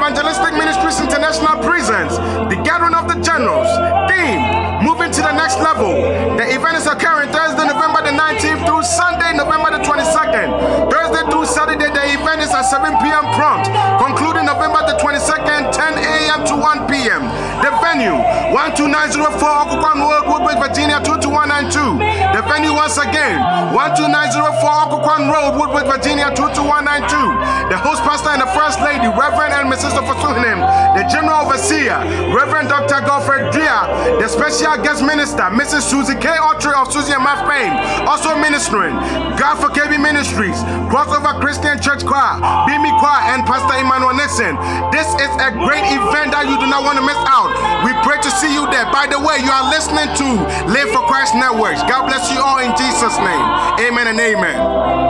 Evangelistic Ministries International presents The Gathering of the Generals. Theme Moving to the Next Level. The event is occurring Thursday, November the 19th through Sunday, November the 22nd. Thursday through Saturday, the event is at 7 p.m. prompt, concluding November the 22nd, 10 a.m. to 1 p.m. The venue 12904 Occoquan Road, Woodbridge, Virginia 22192. Once again, 12904 Occoquan Road, Woodbridge, Virginia, 22192. The host pastor and the first lady, Reverend and Mrs. Ofosuhinim, the general overseer, Reverend Dr. Godfred Drea, the special guest minister, Mrs. Susie K. Autry of Susie and Math Fame, also ministering, God for KB Ministries, Crossover Christian Church Choir, BEMI Choir, and Pastor Emmanuel Nixon. This is a great event that you do not want to miss out. We pray to see you there. By the way, you are listening to Live for Christ Networks. God bless you all in Jesus' name. Amen and amen.